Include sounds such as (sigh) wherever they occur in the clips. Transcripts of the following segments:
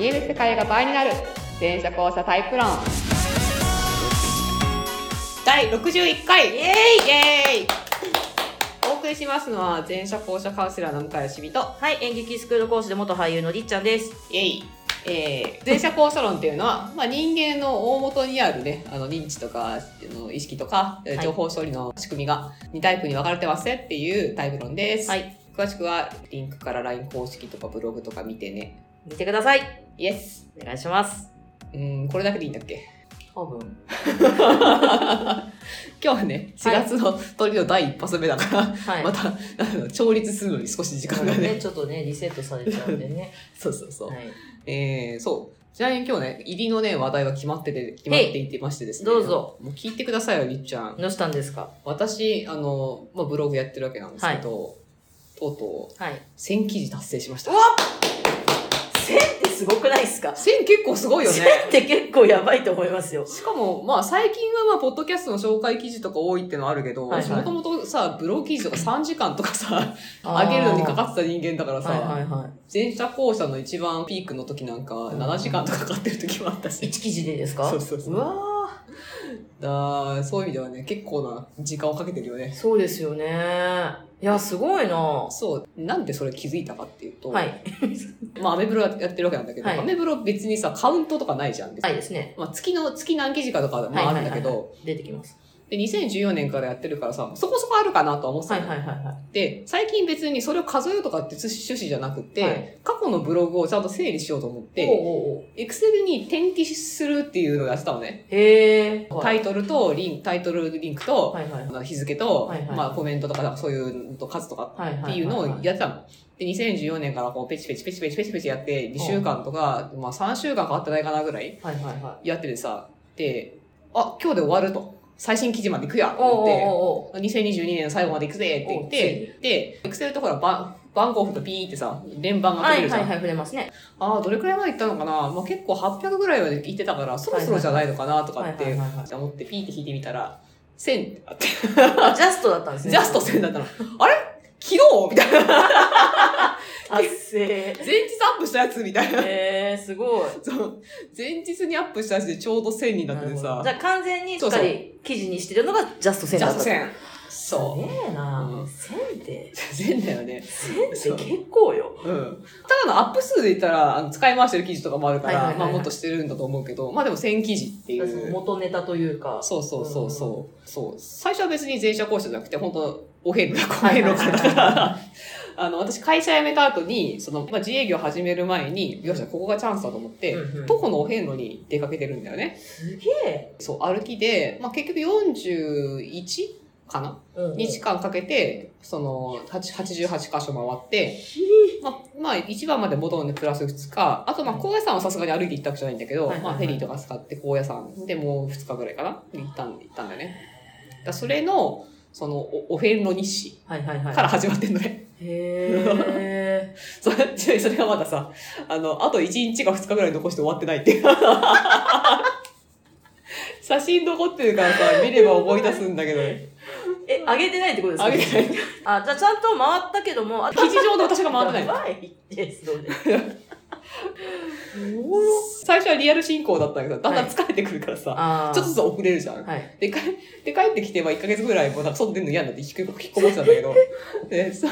見える世界が倍になる。全車交差タイプ論。第61回。イエーイ。イエーイ。お送りしますのは全社交差カウンセラーの向井しみと。はい、演劇スクール講師で元俳優のりっちゃんです。イエイ。えー、前者交差論っていうのは、まあ、人間の大元にあるね、あの認知とか、あの意識とか、い。情報処理の仕組みが2タイプに分かれてますねっていうタイプ論です。はい、詳しくはリンクから LINE 公式とかブログとか見てね。見てください。イエスお願いします。うん、これだけでいいんだっけ？多分。(laughs) 今日はね、4月の鳥の第一発目だから、はい。また、あの、調律するのに少し時間がね。ね、ちょっとね、リセットされちゃうんでね。(laughs) そうそうそう。はい。えー、そう。ちなみに今日ね、入りのね、話題は決まってて、決まっていてましてですね。どうぞ。もう聞いてくださいよ、りっちゃん。どうしたんですか？私、あの、まあ、ブログやってるわけなんですけど、とうとう、はい。1000記事達成しましたう。わ1000ってすごくないですか？1000結構すごいよね。1000って結構やばいと思いますよ。しかも、まあ、最近はまあ、ポッドキャストの紹介記事とか多いってのはあるけど、はいはいもともとさ、ブログ記事とか3時間とかさ、上げるのにかかってた人間だからさ、はいはいは前者後者の一番ピークの時なんか、7時間とかかかってる時もあったい。し。1記事でですか？そうそうそううわだそういう意味ではね、結構な時間をかけてるよねー。そうですよね。いや、すごいなそう。なんでそれ気づいたかっていうと、はい。(laughs) まあ、アメブロやってるわけなんだけど、はいアメブロ別にさ、カウントとかないじゃん。はいですね。まあ、月の、月何記事かとか、まああるんだけど、出てきます。で、2014年からやってるからさ、そこそこあるかなとは思ってたはいの、はいはいはい。で、最近別にそれを数えるとかって趣旨じゃなくて、はい過去のブログをちゃんと整理しようと思って、エクセルに転記するっていうのをやってたのね。へー。タイトルとリン、タイトルリンクと、はいはいはい。日付と、はいはいまあコメントとか、そういうのと数とかっていうのをやってたの。で、2014年からこうペチペチペチペチペチペチやって、2週間とか、まあ3週間かかってないかなぐらい。やっててさ、で、あ、今日で終わると。最新記事まで行くやと思って、おうおう2022年の最後まで行くぜって言っおて、で、エクセルとほら番、番号振るとピーってさ、連番が取れるじゃん。はいはいはい、触れますね。ああ、どれくらいまで行ったのかな？まあ結構800ぐらいまで行ってたから、そろそろじゃないのかなとかって思ってピーって引いてみたら、1000ってあって、あ、ジャストだったんですね。ジャスト1000だったの。あれ？昨日？みたいな。達成。前日アップしたやつみたいな。えー、すごい。そう。前日にアップしたやつでちょうど1000になっててさじ。ゃあ完全にしっかり記事にしてるのがジャスト1000だった。ジャスト1000。すそう。げえなうん1000って、1000だよね。1000って結構よ。うん。ただのアップ数で言ったら、あの使い回してる記事とかもあるから、まあもっとしてるんだと思うけど、まあでも1000記事っていう。元ネタというか。そうそうそうそう。そう。最初は別に前者講師じゃなくて、本当お遍路だ、お遍路からあの、私会社辞めた後に、その、まあ、自営業始める前に、よっしゃ、ここがチャンスだと思って、うんうん徒歩のお遍路に出かけてるんだよね。すげえ。そう、歩きで、まあ、結局 41? かな？うんうん日間かけて、その、8 88箇所回って、ひまあ、まあ、一番まで戻るんでプラス2日。あと、まあ、高野山はさすがに歩いて行ったわけじゃないんだけど、はいはいはいまあ、フェリーとか使って高野山でもう2日ぐらいかな行ったん、行ったんだよね。だそれの、その、お、お遍路日誌はいはいはい。から始まってんのね。へそれ、ちなみにそれがまださ、あの、あと1日か2日ぐらい残して終わってないっていう。(laughs) 写真残ってるからさ、見れば思い出すんだけど、ー。え、上げてないってことですか？あげてない。あ、じゃあちゃんと回ったけども、あ記事上の私が回ってない。やばいですよね。(laughs) 最初はリアル進行だったんだけど、だんだん疲れてくるからさ、あーちょっとずつ遅れるじゃん。はい。で、かで帰ってきて、まあ、1ヶ月ぐらい、もうなんか外出るの嫌になって引き引きこもってたんだけど、(laughs) で、さ、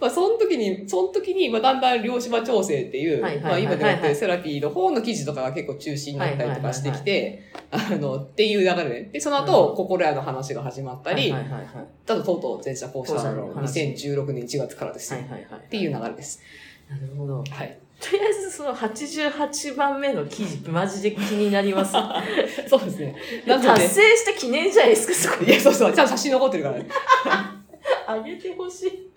まあ、その時に、その時に、まあ、だんだん量子場調整っていう、はいはいまあ、今でもやってはいはいるセラピーの方の記事とかが結構中心になったりとかしてきて、あの、っていう流れで、で、その後、うん心屋の話が始まったり、はいはいはいはい。あと、とうとう前者後者後者のの話2016年1月からですよ。はいはいはい。っていう流れです。なるほど。はい。とりあえずその88番目の記事、マジで気になります。(laughs) そうですね。達成した記念じゃないですか、そこいや、そうそう、ちゃんと写真残ってるからね。(laughs) あげてほしい。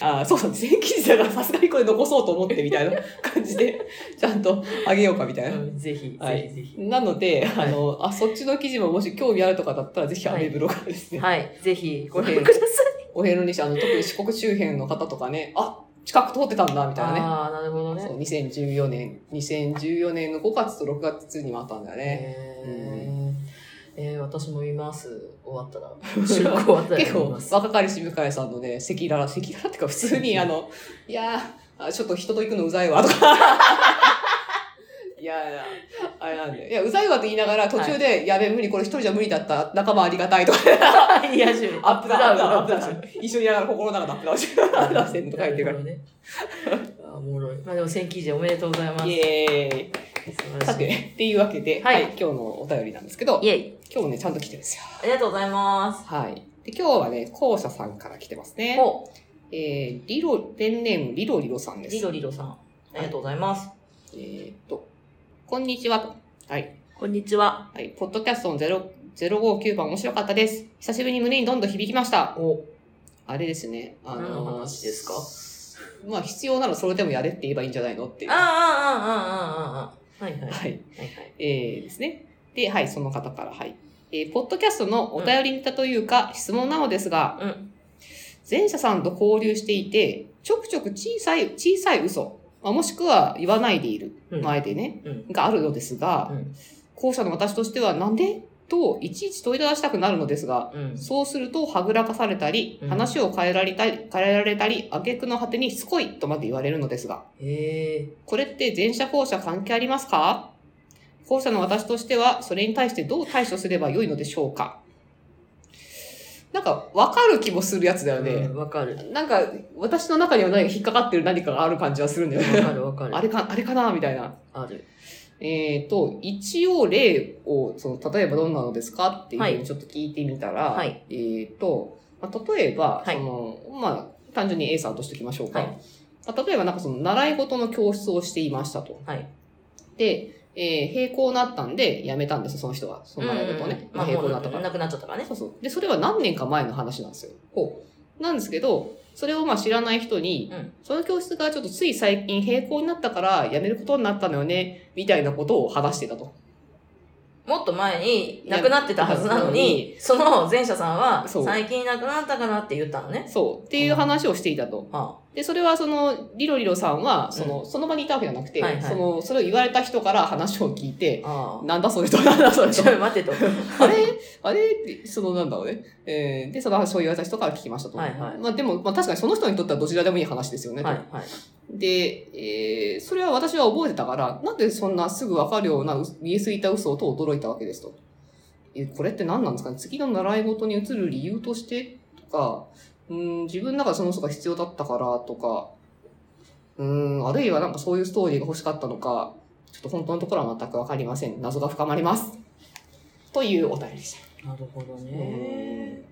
あそうそう、全記事だからさすがにこれ残そうと思ってみたいな感じで、ちゃんとあげようかみたいな。うんぜひ、はいぜひぜひ。なので、はいあの、あ、そっちの記事ももし興味あるとかだったら、ぜひアメブロからですね、はい、ぜひご覧ください。お遍路にして、あの、特に四国周辺の方とかね、あ、近く通ってたんだ、みたいなね。ああ、なるほどね。そう、2014年、2014年の5月と6月にもあったんだよね。えーえー私も見ます。終わったら。(laughs) 終わったら結構。若かりし向井さんのね、赤裸々、赤裸々っていうか普通に (laughs) あの、いやー、あちょっと人と行くのうざいわ、とか、(laughs) やいや、あれなんで。いや、うざいわと言いながら途中で、やべ、無理、これ一人じゃ無理だった、仲間ありがたいとか、いや、(laughs) アップダウン、アップダウン一緒にやがら心の中でアップダウンして、アップダウンしてるとか言ってるから。ね。あおもろい。まあでも、1000記事おめでとうございます。イエーイ。さて、っていうわけで、はいはい、今日のお便りなんですけど、イェイ。今日もね、ちゃんと来てるんですよ。ありがとうございます。はい。で今日はね、校舎さんから来てますね。ほえー、リロ、ペンネームリロリロさんう、です。リロリロさん。ありがとうございます。えーっと、こんにちはと。はい。こんにちは。はい。ポッドキャストの0 059番面白かったです。久しぶりに胸にどんどん響きました。お、あれですね。あ何の話ですか？まあ、必要ならそれでもやれって言えばいいんじゃないのっていう。ああ、ああ、ああ、ああ。はいはい。はいはい。はい。えー、ですね。で、はい、その方から、はい。えー、ポッドキャストのお便りネタというか、質問なのですが、うん。前者さんと交流していて、ちょくちょく小さい、小さい嘘、まあ、もしくは言わないでいる、うん前でね、うん。があるのですが、うん。後者の私としてはなんでと、いちいち問いただしたくなるのですが、うん。そうすると、はぐらかされたりうん、話を変えられたり、変えられたり、挙句の果てにしつこいとまで言われるのですが。これって前者後者関係ありますか？後者の私としては、それに対してどう対処すればよいのでしょうか？なんか、わかる気もするやつだよね。うんわかる。なんか、私の中には何か引っかかってる何かがある感じはするんだよわね。かるわかる。あれか、あれかなみたいな。ある。えっ、と、一応例を、その、例えばどんなのですかっていうふうはにちょっと聞いてみたら、はいえっ、と、まあ、例えば、はいその、まあ、単純に A さんとしておきましょうか。はいまあ、例えばなんかその、習い事の教室をしていましたと。はい。で、えー、並行になったんで、辞めたんですよ、その人は。その習い事をね。まあ、もう並行になったから。なくなっちゃったからね。そうそう。で、それは何年か前の話なんですよ。ほなんですけど、それをまあ知らない人に、うんその教室がちょっとつい最近並行になったから辞めることになったのよね、みたいなことを話してたと。う。もっと前に亡くなってたはずなのに、その前者さんは、最近亡くなったかなって言ったのね。そう。っていう話をしていたと。はで、それはその、リロリロさんは、その、その場にいたわけじゃなくて、はいはいその、それを言われた人から話を聞いて、なんだそれと、なんだそあ。れとちょ、。待ってと。(laughs) あれ？あれ？って、そのなんだろうね。えー、で、その話を言われた人から聞きましたと。はいはいまあでも、まあ確かにその人にとってはどちらでもいい話ですよね。とはいはい。で、えー、それは私は覚えてたから、なんでそんなすぐわかるようなう見えすぎた嘘と驚いたわけですと。え、これって何なんですかね？次の習い事に移る理由として？とか、うん、自分の中でその嘘が必要だったから？とか、うん、あるいはなんかそういうストーリーが欲しかったのか、ちょっと本当のところは全くわかりません。謎が深まります。というお便りでした。なるほどね。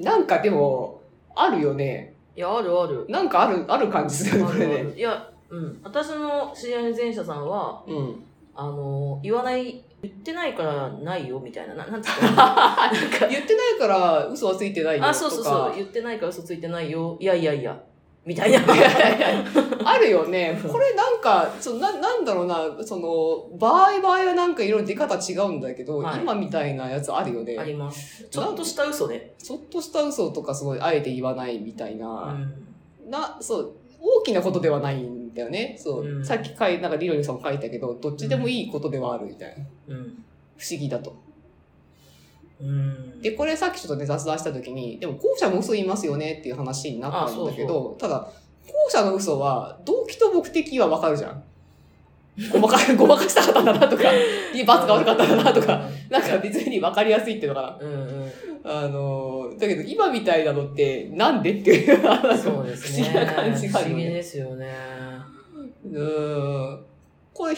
なんかでも、あるよね。いや、あるある。なんかある、ある感じするね、これね。いや、うん。私の知り合いの前者さんは、うん。あの、言わない、言ってないからないよ、みたいな。ななんつった？の (laughs) なんか言ってないから嘘はついてないよとか。あ、そうそうそう。言ってないから嘘ついてないよ。いやいやいや。みたいな。(laughs) あるよね。これなんか、そななんだろうな、その、場合場合はなんかいろいろ出方違うんだけど、はい今みたいなやつあるよね。あります。ちょっとした嘘ね。ちょっとした嘘とか、すごい、あえて言わないみたいうな、ん。な、そう、大きなことではないんだよね。そう、うんさっき書い、なんかリロリさんも書いたけど、どっちでもいいことではあるみたいな。うん。不思議だと。うん。で、これさっきちょっとね、雑談した時に、でも後者も嘘言いますよねっていう話になったんだけど、ただ、後者の嘘は、動機と目的はわかるじゃん。ごまか、(laughs) ごまかしたかったんだなとか、(laughs) いや罰が悪かったんだなとか、なんか別にわかりやすいっていうのかうんうん。な。あの、だけど今みたいなのって、なんでっていう、そうですね。不思議な感じがあるよね。不思議ですよね。うん。これ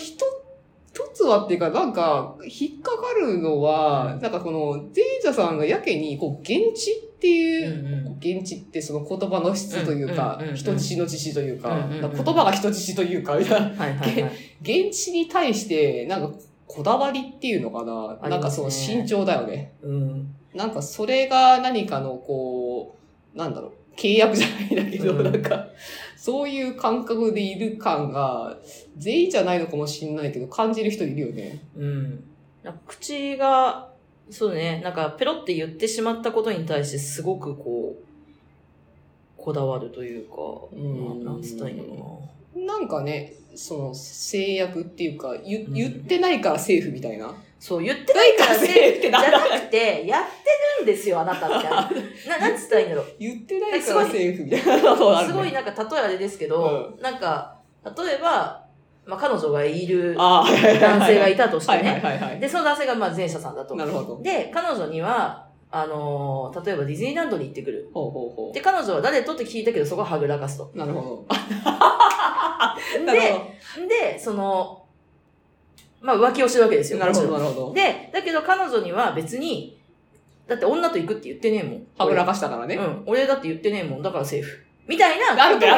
一つはっていうか、なんか、引っかかるのは、なんかこの、前者さんがやけに、こう、現地っていう、うん現地ってその言葉の質というか人質の知というか、言葉が人質というか、みたい。現地に対して、なんか、こだわりっていうのかな、なんかその慎重だよね。うん。なんかそれが何かのこう、なんだろう、契約じゃないんだけど、うん。なんか、そういう感覚でいる感が、全員じゃないのかもしれないけど、感じる人いるよね。うん。なんか口が、そうね、なんかペロって言ってしまったことに対してすごくこう、こだわるというか、うんななんつったらいいのかな。なんかね、その制約っていうか、言うん言ってないからセーフみたいな。そう、言ってないからセね、ーフってじゃなくて、やってるんですよ、あなたみたいな。(laughs) な、なんつったらいいんだろう。言ってないからセーフみたいなのがあるねすごいなんか例えあれですけど、なんか、例えば、まあ彼女がいる男性がいたとしてね。で、その男性がまあ前者さんだと。なるほど。で、彼女には、あのー例えばディズニーランドに行ってくる。ほうほうほで、彼女は誰とって聞いたけど、そこははぐらかすと。う。なるほど。(laughs) で、で、その、まあ浮気をしてるわけですど。よ。なるほど、なるほど。で、だけど彼女には別に、だって女と行くって言ってねえもん。はぐらかしたからね。うん。俺だって言ってねえもん。だからセーフ。みたいなあることを。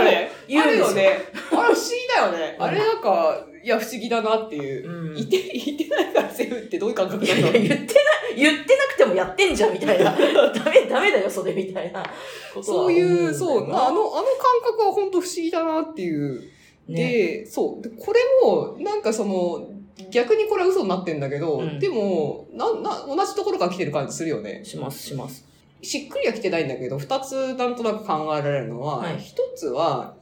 言うんですよ。あるよね。あれ不思議だよね。うんあれなんか、いや、不思議だなっていう。うん。言って、言ってないからセーフってどういう感覚いなの？やいや言ってない、言ってなくてもやってんじゃん、みたいな。(laughs) ダメ、ダメだよ、それ、みたいなそういう、そう、あの、あの感覚は本当不思議だなっていう。ね。で、そう。で、これも、なんかその、逆にこれは嘘になってんだけど、うんでも、な、な、同じところから来てる感じするよね。します、します。しっくりは来てないんだけど、二つなんとなく考えられるのは、はい一つは、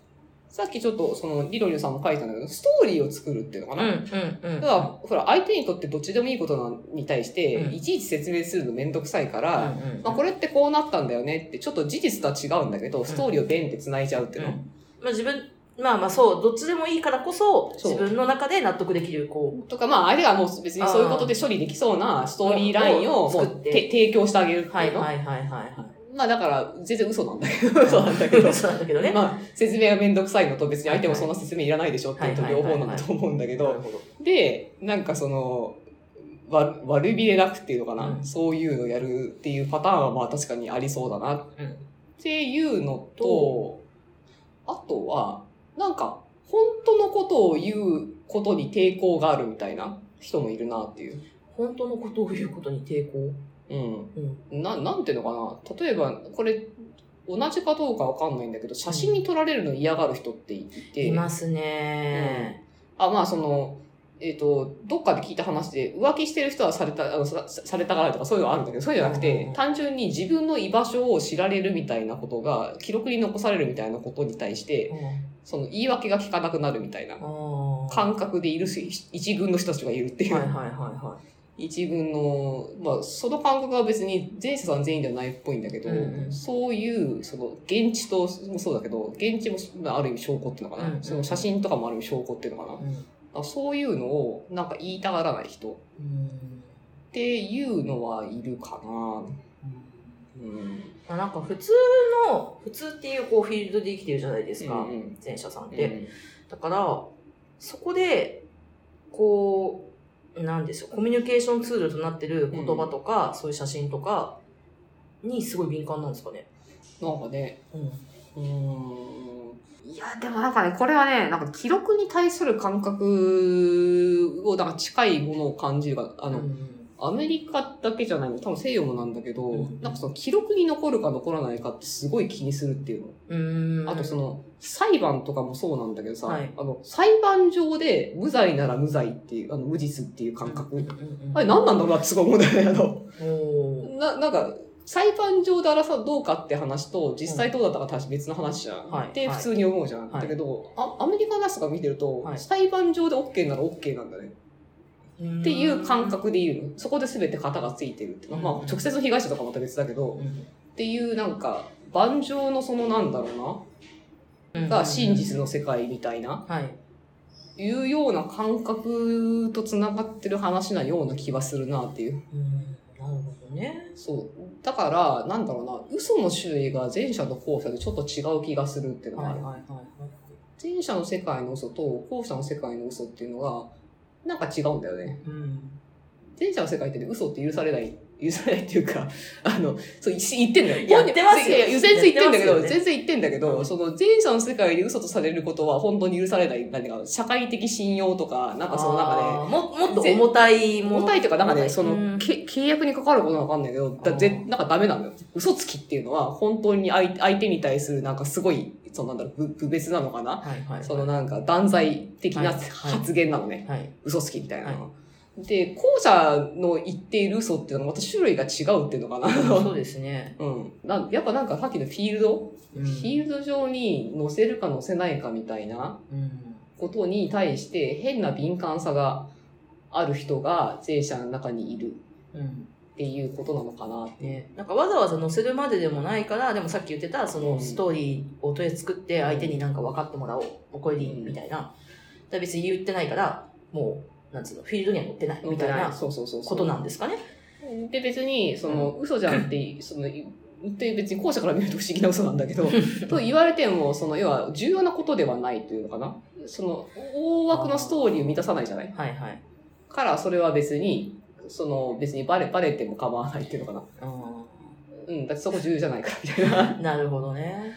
さっきちょっとそのリロリオさんも書いたんだけど、ストーリーを作るっていうのかうん、な。うん、うん。だから、ほら、相手にとってどっちでもいいことなに対して、うんいちいち説明するのめんどくさいかうんら、うんまあ、これってこうなったんだよねって、ちょっと事実とは違うんだけど、ストーリーをベンって繋いじゃうっていうの。まあ自分、まあまあそう、どっちでもいいからこそ、自分の中で納得できる、ことか、まあ、相手がもう別にそういうことで処理できそうなストーリーラインを提供してあげるってう。はい。はいはいはいはまあ、だから、全然嘘なんだけど、嘘なんだい。けど。そうなんだけど (laughs) ね。まあ、説明がめんどくさいのと別に相手もそんな説明いらないでしょっていうのとはいはいはいはい両方なんだと思うんだけど。で、なんかその、わ悪びれなくっていうのかな、うんそういうのをやるっていうパターンはまあ確かにありそうだなっうん。ていうのと、あとは、なんか、本当のことを言うことに抵抗があるみたいな人もいるなっていう。本当のことを言うことに抵抗？うん。うん。な、なんていうのかな？例えば、これ、同じかどうかわかんないんだけど、写真に撮られるの嫌がる人っていて、いますねあ、まあ、その、えっ、と、どっかで聞いた話で、浮気してる人はされた、あのさされたがられとかそういうのはあるんだけど、そうじゃなくて、うん単純に自分の居場所を知られるみたいなことが、記録に残されるみたいなことに対して、その言い訳が聞かなくなるみたいな。感覚でいるし、一軍の人たちがいるっていう。はいはいはいは一軍の、まあ、その感覚は別に前者さん全員ではないっぽいんだけど、うんうんそういう、その、現地ともそうだけど、現地もまあある意味証拠っていうのかな、うんうんその写真とかもある意味証拠っていうのかな、い。うん。あそういうのをなんか言いたがらない人っうんていうのはいるかな。うん。まあなんか普通の、普通っていうこうフィールドで生きてるじゃないですかうんう、ん前者さんっうんて。だから、そこで、こう、なんですよ、コミュニケーションツールとなってる言葉とか、そういう写真とかにすごい敏感なんですかね。なんかね、うん。うーん。いや、でもなんかね、これはね、なんか記録に対する感覚を、なんか近いものを感じるか、あの、アメリカだけじゃないの、多分西洋もなんだけど、うんなんかその記録に残るか残らないかってすごい気にするっていうの。うん。あとその、裁判とかもそうなんだけどさ、はいあの、裁判上で無罪なら無罪っていう、あの、無実っていう感覚。うんうんうんあれ何なんだろうなってすごい思うんだよね、あの。な、なんか、裁判上で争うどうかって話と、実際どうだったかって別の話じゃん。はいはいって普通に思うじゃん。はいだけどあ、アメリカのやつとか見てると、はい裁判上で OK なら OK なんだね。っていう感覚で言うの。そこで全て型がついてるっていうまあ、うん直接の被害者とかまた別だけど、うんっていうなんか、盤上のそのなんだろうな、が真実の世界みたいな、はい。いうような感覚と繋がってる話なような気はするなっていう。うんなるほどね。そう。だから、なんだろうな、嘘の種類が前者と後者でちょっと違う気がするっていうのがある、はいはいはいはい。前者の世界の嘘と後者の世界の嘘っていうのが、なんか違うんだよね。うん。前者の世界ってね、嘘って許されない、許されないっていうか、(laughs) あの、そう、い言ってんだよ。やってますよいや全然言ってんだけど、ね全然言ってんだけど、うんその前者の世界で嘘とされることは本当に許されない、何か、社会的信用とか、なんかそのなんかね、ももっと重たいもの。重たいというか、なんかね、その、うんけ契約に関わることはわかんないけど、だぜなんかダメなんだよ。嘘つきっていうのは、本当に相相手に対する、なんかすごい、そのなんだろう、ぶ部別なのかな？はいはい。そのなんか、断罪的なはいはい発言なのね。はい。嘘つきみたいな。はで、後者の言っている嘘っていうのはまた種類が違うっていうのかな。そうですね。(laughs) うん。なやっぱなんかさっきのフィールド、うんフィールド上に載せるか載せないかみたいなうんことに対して変な敏感さがある人が前者の中にいるうんっていうことなのかなって。ね、なんかわざわざ載せるまででもないから、でもさっき言ってた、そうんのストーリーをとりあえず作って相手になんか分かってもらおう。もうこれでいいみたいな。ら別に言ってないから、もう、なんつうの、フィールドには載ってないみたいなそうそうそう。ことなんですかね。で、別に、その、嘘じゃんって、その、言って別に後者から見ると不思議な嘘なんだけど、(laughs) と言われても、その、要は重要なことではないというのかな。その、大枠のストーリーを満たさないじゃない？はいはい。から、それは別に、その、別にバレ、バレても構わないっていうのかな。ううん、だってそこ重要じゃないから、みたいな。ん (laughs) なるほどね。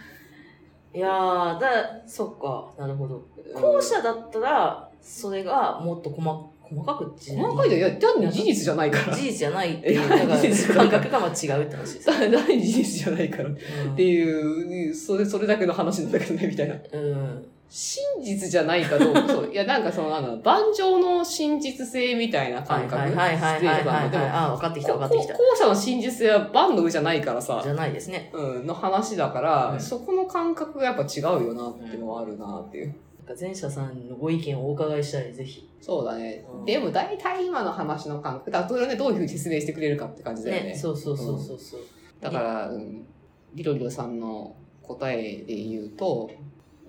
いやー、だ、そっか、なるほど。後者だったら、それがもっと細細かく細かいで、いや、単に事実じゃないから。事実じゃないっていう、か感覚がまあ違うって話です。単に事実じゃないから。っ (laughs) うんていう、それ、それだけの話なんだけどね、みたいな。うん。真実じゃないかどうか、(laughs) そう。いや、なんかその、なんだろう盤上の真実性みたいなはい感覚。はいはいはいはいはい、はい。でも、あ、分かってきた分かってきた。後者の真実性は万の上じゃないからさじ、ゃないですね。うん、の話だから、うんそこの感覚がやっぱ違うよなっていうのはあるなっていう。か前者さんのご意見をお伺いしたい、ぜひ。そうだね。うんでも大体今の話の感覚、だそれをね、どういうふうに説明してくれるかって感じだよね。ね、そうそうそうそうそう。だから、うん、リロリロさんの答えで言うと、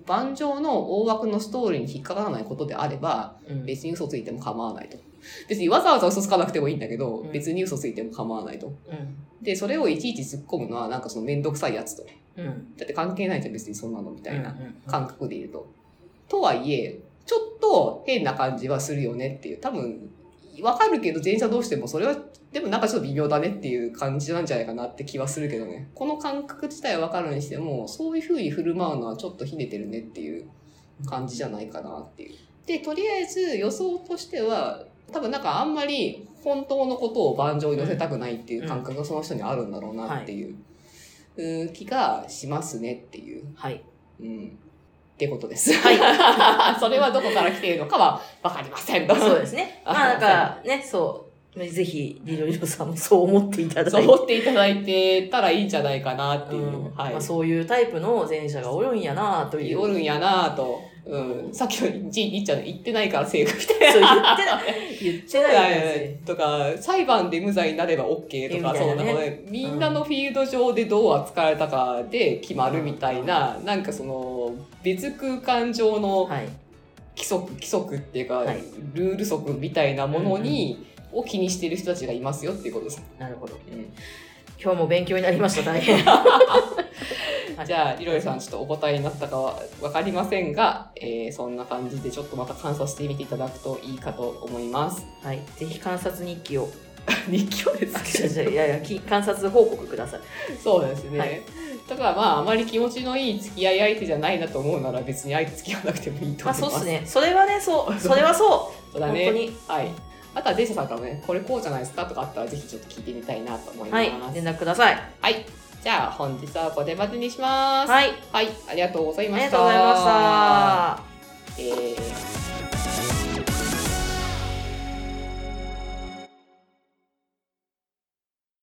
盤上の大枠のストーリーに引っかからないことであれば、うん別に嘘ついても構わないと。別にわざわざ嘘つかなくてもいいんだけど、うん別に嘘ついても構わないと。うん。で、それをいちいち突っ込むのはなんかそのめんどくさいやつと。うん。だって関係ないじゃん別にそんなのみたいなうんうん感覚で言うと。とはいえ、ちょっと変な感じはするよねっていう。多分、わかるけど前者どうしてもそれは、でもなんかちょっと微妙だねっていう感じなんじゃないかなって気はするけどね。この感覚自体はわかるにしても、そういう風に振る舞うのはちょっとひねてるねっていう感じじゃないかなっていう。で、とりあえず予想としては、多分なんかあんまり本当のことを盤上に乗せたくないっていう感覚がその人にあるんだろうなっていう、うん気がしますねっていう。はい。うん。ってことです。はい。(laughs) それはどこから来ているのかはわかりません。そうですね。(laughs) あまあ、だから、ね、そう。ぜひ、リロリロさんもそう思っていただいて。そう思っていただいてたらいいんじゃないかなっていう。うんはい。まあ、そういうタイプの前者がおるんやなという。おるんやなぁと。うん。さっきのじいちゃん言ってないからセーフみたいそうな。言ってない。(laughs) 言ってない。とか、裁判で無罪になれば OK とか、そうなねなんかね、みんなのフィールド上でどう扱われたかで決まるみたいな、なんかその、別空間上のはい。規則、規則っていうか、はいルール則みたいなものに、を気にしてる人たちがいますよっていうことです。なるほど。うん今日も勉強になりました、大変。(laughs) じゃあ、リロリさん、ちょっとお答えになったかはわかりませんが、えーそんな感じでちょっとまた観察してみていただくといいかと思います。はい。ぜひ観察日記を。日記をですあけど違う違ういやいや、き観察報告ください。そうですね。はいだからまあ、あまり気持ちのいい付き合い相手じゃないなと思うなら別に相手付き合わなくてもいいとまあ、思います。そうっすね。それはね、そう。(laughs) それはそう。そうだね。本当に。はい。あとは、デイサさんからもね、これこうじゃないですかとかあったら、ぜひちょっと聞いてみたいなと思います。はい。連絡ください。はい。じゃあ、本日はこれまでにします。はい。はい。ありがとうございあました。りがとうございました。えー